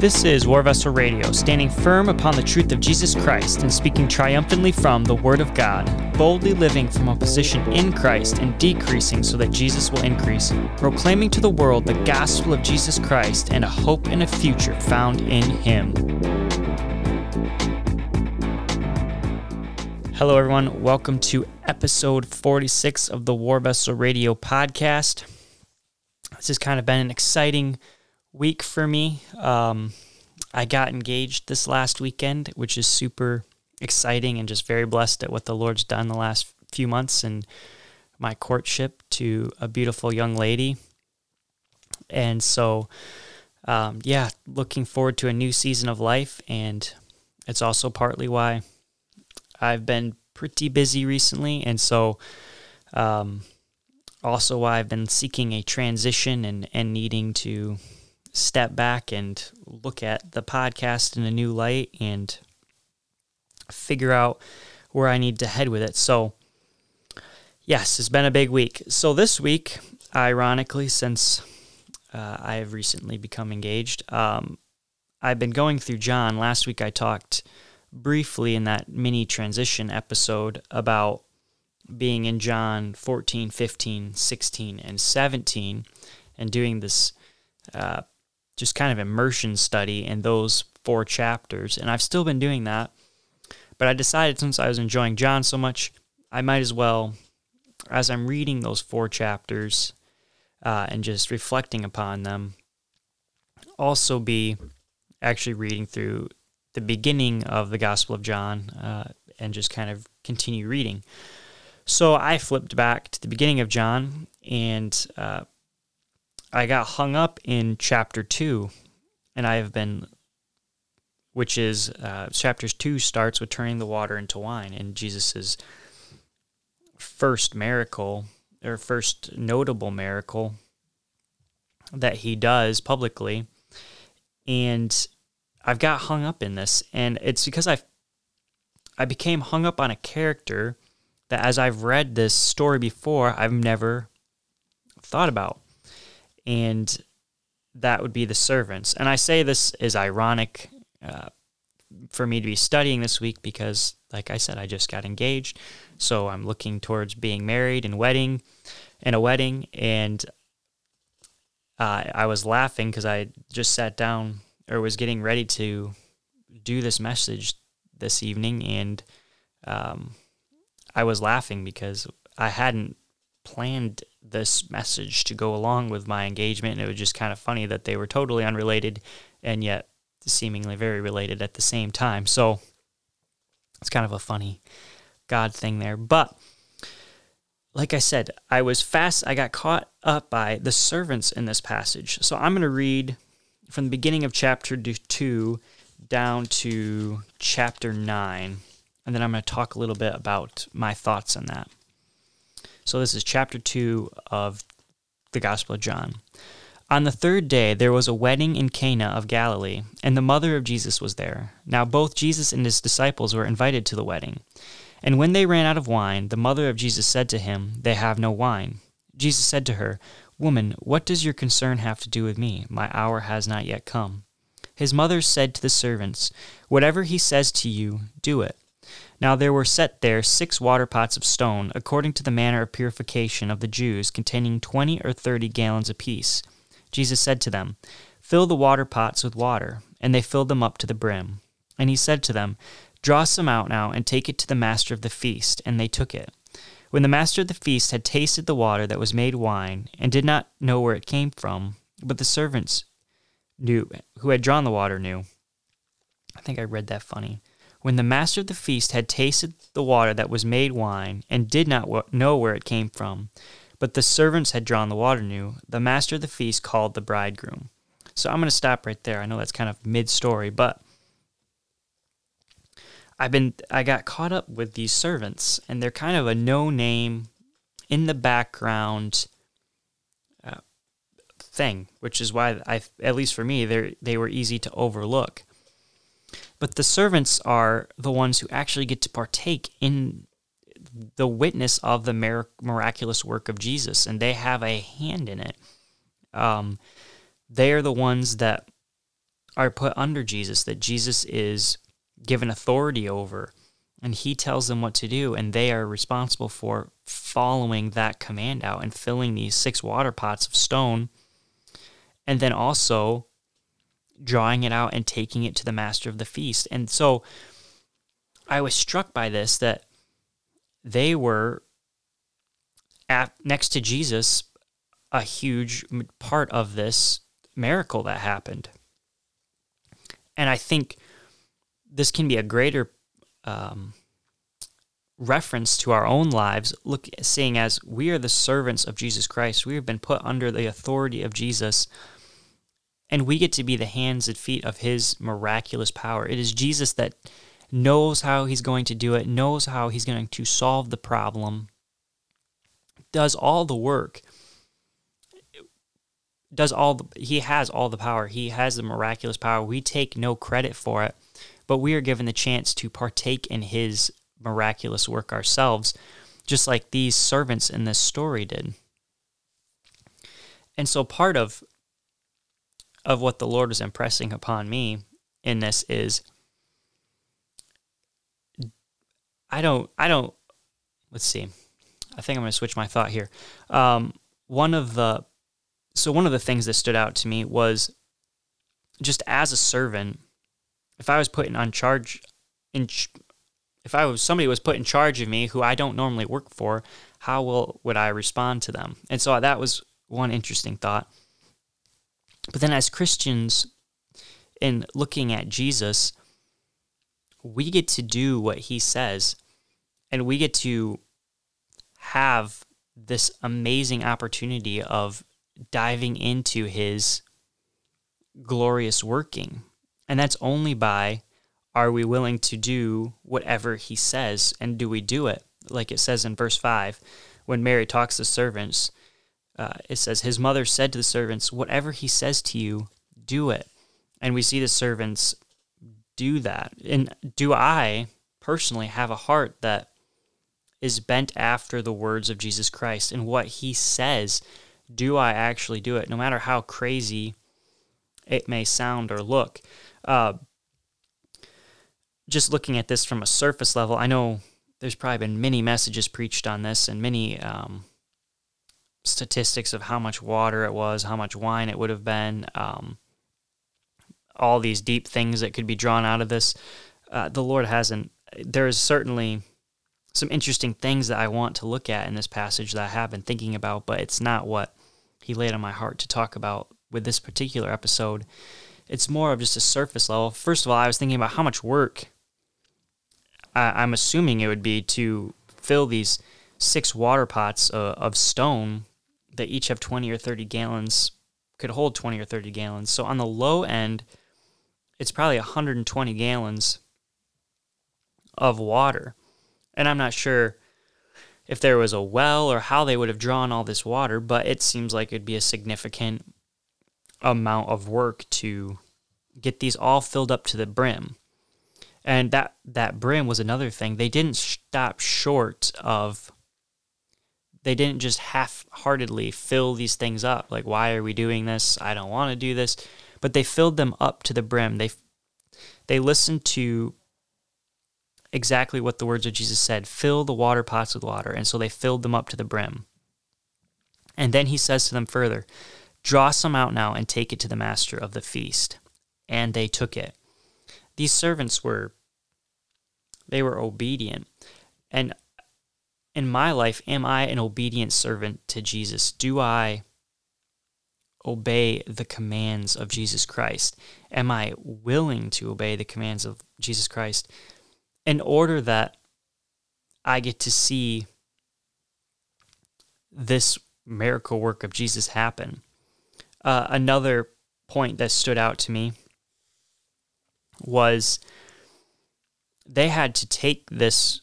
This is War Vessel Radio, standing firm upon the truth of Jesus Christ and speaking triumphantly from the Word of God, boldly living from a position in Christ and decreasing so that Jesus will increase, proclaiming to the world the gospel of Jesus Christ and a hope and a future found in Him. Hello, everyone. Welcome to episode 46 of the War Vessel Radio podcast. This has kind of been an exciting week for me. Um, I got engaged this last weekend, which is super exciting and just very blessed at what the Lord's done the last few months and my courtship to a beautiful young lady. And so, um, yeah, looking forward to a new season of life. And it's also partly why I've been pretty busy recently. And so, um, also why I've been seeking a transition and, and needing to step back and look at the podcast in a new light and figure out where I need to head with it. So, yes, it's been a big week. So, this week, ironically, since uh, I have recently become engaged, um, I've been going through John. Last week, I talked briefly in that mini transition episode about being in John 14, 15, 16, and 17 and doing this uh, just kind of immersion study in those four chapters. And I've still been doing that. But I decided since I was enjoying John so much, I might as well, as I'm reading those four chapters uh, and just reflecting upon them, also be actually reading through the beginning of the Gospel of John uh, and just kind of continue reading. So I flipped back to the beginning of John and uh, I got hung up in chapter two, and I have been, which is uh, chapters two starts with turning the water into wine, and Jesus's first miracle or first notable miracle that he does publicly, and I've got hung up in this, and it's because I I became hung up on a character that as I've read this story before, I've never thought about and that would be the servants. And I say this is ironic uh, for me to be studying this week because, like I said, I just got engaged, so I'm looking towards being married and wedding, and a wedding, and uh, I was laughing because I just sat down or was getting ready to do this message this evening, and um, I was laughing because I hadn't planned this message to go along with my engagement. And it was just kind of funny that they were totally unrelated and yet seemingly very related at the same time. So it's kind of a funny God thing there. But like I said, I was fast, I got caught up by the servants in this passage. So I'm going to read from the beginning of chapter 2 down to chapter 9. And then I'm going to talk a little bit about my thoughts on that. So this is chapter 2 of the Gospel of John. On the third day, there was a wedding in Cana of Galilee, and the mother of Jesus was there. Now, both Jesus and his disciples were invited to the wedding. And when they ran out of wine, the mother of Jesus said to him, They have no wine. Jesus said to her, Woman, what does your concern have to do with me? My hour has not yet come. His mother said to the servants, Whatever he says to you, do it. Now there were set there six water pots of stone, according to the manner of purification of the Jews, containing twenty or thirty gallons apiece. Jesus said to them, Fill the water pots with water. And they filled them up to the brim. And he said to them, Draw some out now, and take it to the master of the feast. And they took it. When the master of the feast had tasted the water that was made wine, and did not know where it came from, but the servants knew who had drawn the water knew. I think I read that funny. When the master of the feast had tasted the water that was made wine, and did not know where it came from, but the servants had drawn the water knew, the master of the feast called the bridegroom. So I'm going to stop right there. I know that's kind of mid story, but I've been I got caught up with these servants, and they're kind of a no name in the background uh, thing, which is why I, at least for me, they they were easy to overlook. But the servants are the ones who actually get to partake in the witness of the miraculous work of Jesus, and they have a hand in it. Um, they are the ones that are put under Jesus, that Jesus is given authority over, and he tells them what to do, and they are responsible for following that command out and filling these six water pots of stone, and then also drawing it out and taking it to the master of the feast. And so I was struck by this that they were at, next to Jesus a huge part of this miracle that happened. And I think this can be a greater um, reference to our own lives, look, seeing as we are the servants of Jesus Christ. We have been put under the authority of Jesus, and we get to be the hands and feet of his miraculous power. It is Jesus that knows how he's going to do it, knows how he's going to solve the problem, does all the work does all the, he has all the power. He has the miraculous power. We take no credit for it, but we are given the chance to partake in his miraculous work ourselves, just like these servants in this story did. And so part of of what the Lord is impressing upon me in this is I don't I don't let's see. I think I'm going to switch my thought here. Um, one of the so one of the things that stood out to me was just as a servant, if I was put in on charge in if I was somebody was put in charge of me who I don't normally work for, how will would I respond to them? And so that was one interesting thought. But then as Christians in looking at Jesus, we get to do what he says and we get to have this amazing opportunity of diving into his glorious working. And that's only by are we willing to do whatever he says and do we do it? Like it says in verse 5, when Mary talks to servants, uh, it says, His mother said to the servants, Whatever he says to you, do it. And we see the servants do that. And do I personally have a heart that is bent after the words of Jesus Christ and what he says do I actually do it, no matter how crazy it may sound or look. Uh, just looking at this from a surface level, I know there's probably been many messages preached on this and many um, statistics of how much water it was, how much wine it would have been, um, all these deep things that could be drawn out of this. Uh, the Lord hasn't. There is certainly some interesting things that I want to look at in this passage that I have been thinking about, but it's not what he laid on my heart to talk about with this particular episode. It's more of just a surface level. First of all, I was thinking about how much work I, am assuming it would be to fill these six water pots uh, of stone that each have 20 or 30 gallons, could hold 20 or 30 gallons. So on the low end, it's probably 120 gallons of water. And I'm not sure if there was a well or how they would have drawn all this water, but it seems like it'd be a significant amount of work to get these all filled up to the brim. And that that brim was another thing. They didn't stop short of they didn't just half-heartedly fill these things up. Like why are we doing this? I don't want to do this. But they filled them up to the brim. They they listened to exactly what the words of Jesus said fill the water pots with water. And so they filled them up to the brim. And then he says to them further, Draw some out now and take it to the master of the feast. And they took it. These servants were they were obedient. And in my life, am I an obedient servant to Jesus? Do I obey the commands of Jesus Christ? Am I willing to obey the commands of Jesus Christ? in order that I get to see this miracle work of Jesus happen. Uh, another point that stood out to me was they had to take this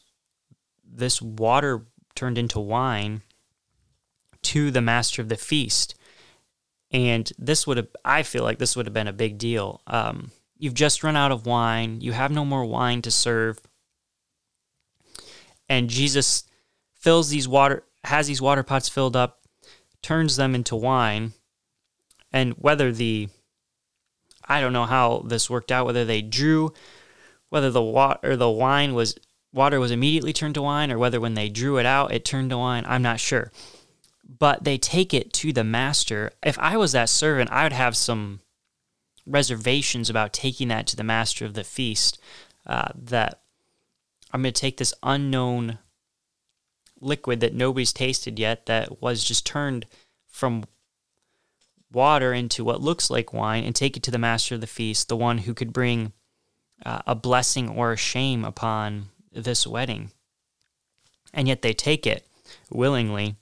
this water turned into wine to the master of the feast and this would have i feel like this would have been a big deal um, You've just run out of wine. You have no more wine to serve. And Jesus fills these water, has these water pots filled up, turns them into wine. And whether the, I don't know how this worked out, whether they drew, whether the water the wine was water was immediately turned to wine, or whether when they drew it out it turned to wine. I'm not sure. But they take it to the master. If I was that servant, I would have some reservations about taking that to the master of the feast. Uh, that I'm going to take this unknown liquid that nobody's tasted yet, that was just turned from water into what looks like wine, and take it to the master of the feast, the one who could bring uh, a blessing or a shame upon this wedding. And yet they take it willingly.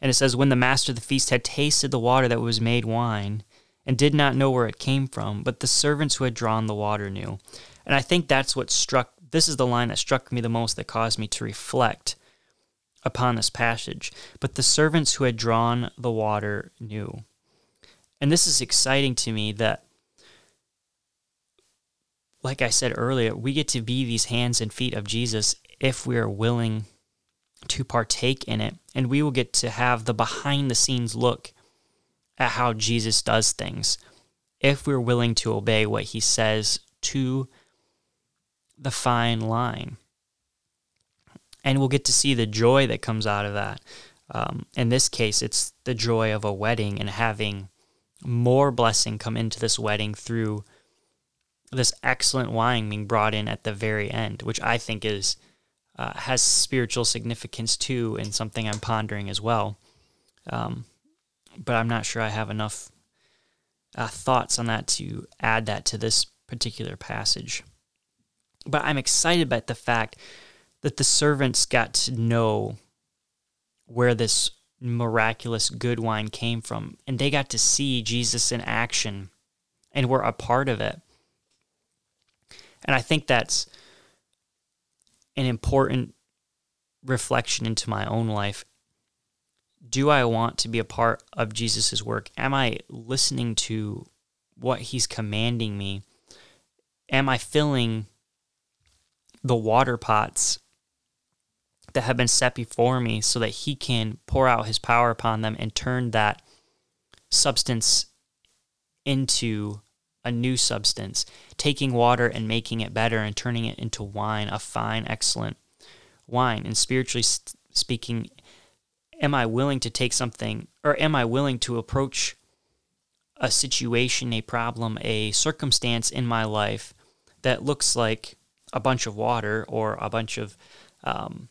And it says, When the master of the feast had tasted the water that was made wine, and did not know where it came from, but the servants who had drawn the water knew. And I think that's what struck, this is the line that struck me the most that caused me to reflect upon this passage. But the servants who had drawn the water knew. And this is exciting to me that, like I said earlier, we get to be these hands and feet of Jesus if we are willing to partake in it. And we will get to have the behind the scenes look at how Jesus does things if we're willing to obey what he says to the fine line. And we'll get to see the joy that comes out of that. Um, in this case, it's the joy of a wedding and having more blessing come into this wedding through this excellent wine being brought in at the very end, which I think is uh, has spiritual significance too, and something I'm pondering as well. Um, but I'm not sure I have enough uh, thoughts on that to add that to this particular passage. But I'm excited about the fact that the servants got to know where this miraculous good wine came from, and they got to see Jesus in action and were a part of it. And I think that's an important reflection into my own life do I want to be a part of Jesus' work? Am I listening to what he's commanding me? Am I filling the water pots that have been set before me so that he can pour out his power upon them and turn that substance into a new substance, taking water and making it better and turning it into wine, a fine, excellent wine. And spiritually speaking, am I willing to take something or am I willing to approach a situation, a problem, a circumstance in my life that looks like a bunch of water or a bunch of um,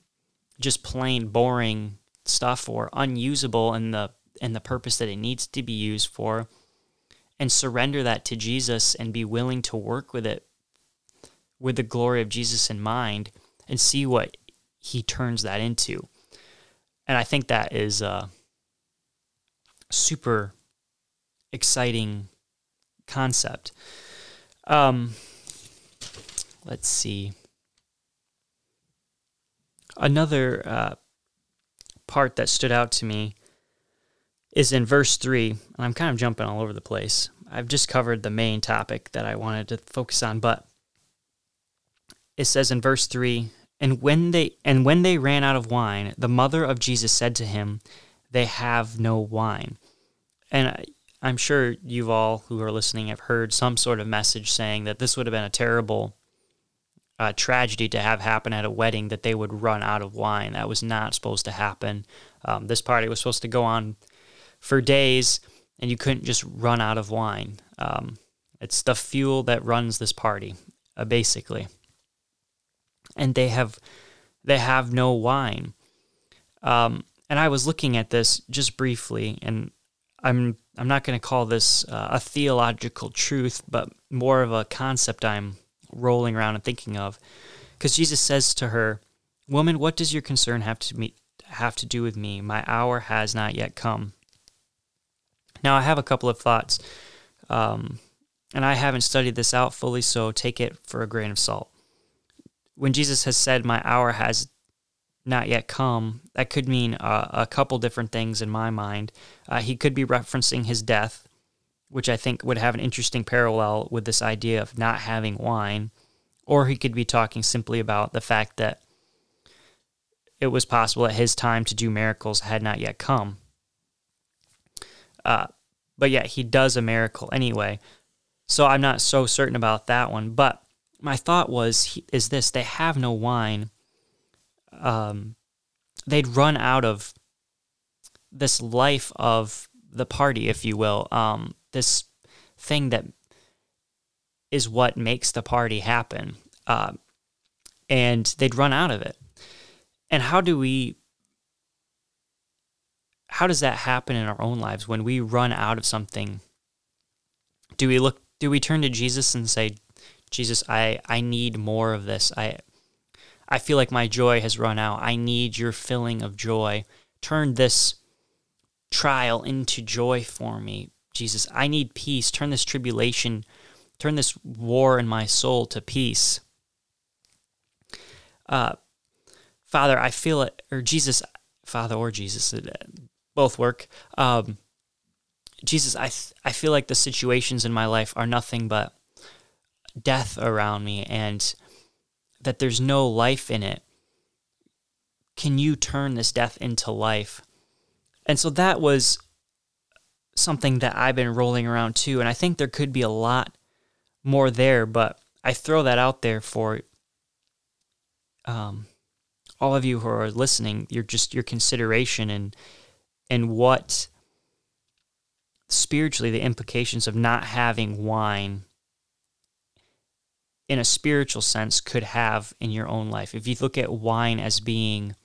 just plain boring stuff or unusable in the in the purpose that it needs to be used for and surrender that to Jesus and be willing to work with it with the glory of Jesus in mind and see what he turns that into. And I think that is a super exciting concept. Um, let's see. Another uh, part that stood out to me is in verse 3, and I'm kind of jumping all over the place. I've just covered the main topic that I wanted to focus on, but it says in verse 3 and when they and when they ran out of wine, the mother of Jesus said to him, "They have no wine." And I, I'm sure you've all who are listening have heard some sort of message saying that this would have been a terrible uh, tragedy to have happen at a wedding that they would run out of wine. That was not supposed to happen. Um, this party was supposed to go on for days, and you couldn't just run out of wine. Um, it's the fuel that runs this party, uh, basically and they have they have no wine. Um, and I was looking at this just briefly, and I'm I'm not going to call this uh, a theological truth, but more of a concept I'm rolling around and thinking of, because Jesus says to her, "Woman, what does your concern have to have to do with me? My hour has not yet come." Now I have a couple of thoughts, um, and I haven't studied this out fully, so take it for a grain of salt when Jesus has said, My hour has not yet come, that could mean uh, a couple different things in my mind. Uh, he could be referencing his death, which I think would have an interesting parallel with this idea of not having wine. Or he could be talking simply about the fact that it was possible that his time to do miracles had not yet come. Uh, but yet he does a miracle anyway. so I'm not so certain about that one. But my thought was is this: they have no wine. Um, they'd run out of this life of the party, if you will. Um, this thing that is what makes the party happen. Uh, and they'd run out of it. And how do we how does that happen in our own lives when we run out of something? Do we look do we turn to Jesus and say, Jesus, I, I need more of this. I I feel like my joy has run out. I need your filling of joy. Turn this trial into joy for me. Jesus, I need peace. Turn this tribulation, turn this war in my soul to peace. Uh, Father, I feel it, or Jesus, Father or Jesus, both work. Um, Jesus, I th- I feel like the situations in my life are nothing but death around me, and that there's no life in it. Can you turn this death into life? And so that was something that I've been rolling around too, and I think there could be a lot more there, but I throw that out there for um, all of you who are listening. You're just your consideration and and what spiritually the implications of not having wine in a spiritual sense could have in your own life. If you look at wine as being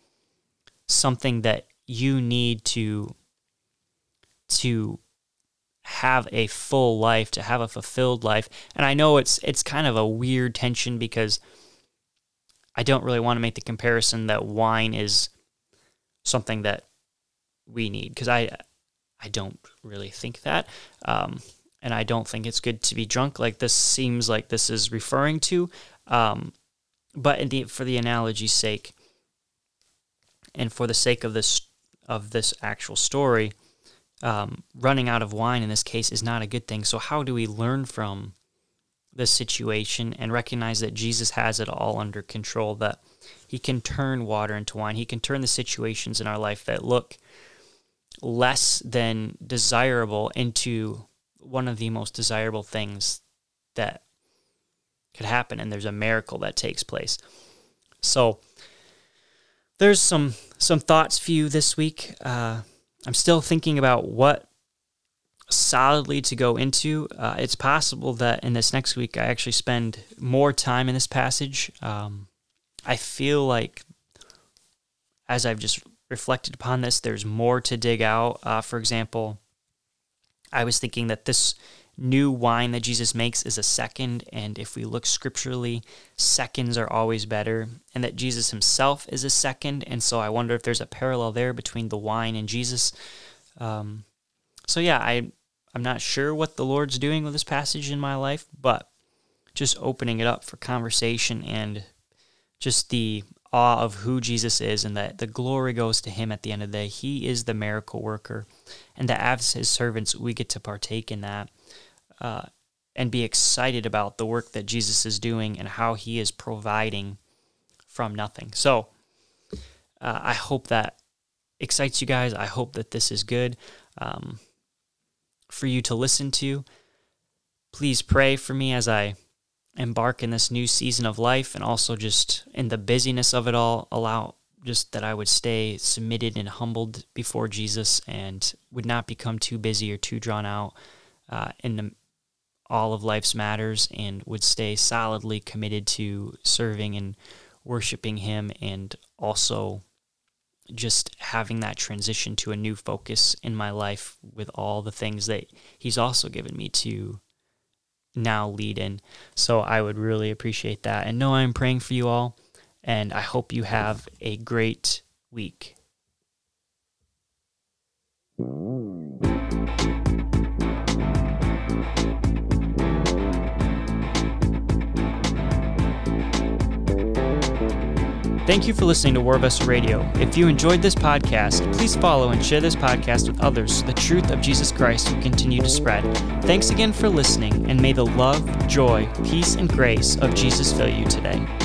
something that you need to to have a full life, to have a fulfilled life. And I know it's it's kind of a weird tension because I don't really want to make the comparison that wine is something that we need because I I don't really think that. Um, and I don't think it's good to be drunk like this seems like this is referring to. Um, but the, for the analogy's sake, and for the sake of this of this actual story, um, running out of wine in this case is not a good thing. So how do we learn from this situation and recognize that Jesus has it all under control? That He can turn water into wine. He can turn the situations in our life that look less than desirable into one of the most desirable things that could happen and there's a miracle that takes place. So there's some some thoughts for you this week. Uh, i'm still thinking about what solidly to go into. Uh, it's possible that in this next week i actually spend more time in this passage. Um, i feel like as i've just reflected upon this, there's more to dig out. Uh, for example, I was thinking that this new wine that Jesus makes is a second, and if we look scripturally, seconds are always better, and that Jesus himself is a second. And so I wonder if there's a parallel there between the wine and Jesus. Um, so yeah, I I'm not sure what the Lord's doing with this passage in my life, but just opening it up for conversation and just the awe of who Jesus is and that the glory goes to him at the end of the day. He is the miracle worker. And that as his servants, we get to partake in that uh, and be excited about the work that Jesus is doing and how he is providing from nothing. So uh, I hope that excites you guys. I hope that this is good um, for you to listen to. Please pray for me as I embark in this new season of life and also just in the busyness of it all, allow just that I would stay submitted and humbled before Jesus and would not become too busy or too drawn out uh, in the, all of life's matters and would stay solidly committed to serving and worshiping Him and also just having that transition to a new focus in my life with all the things that He's also given me to now lead in. So I would really appreciate that. And know I'm praying for you all, and I hope you have a great week. Thank you for listening to War Radio. If you enjoyed this podcast, please follow and share this podcast with others so the truth of Jesus Christ will continue to spread. Thanks again for listening, and may the love, joy, peace, and grace of Jesus fill you today.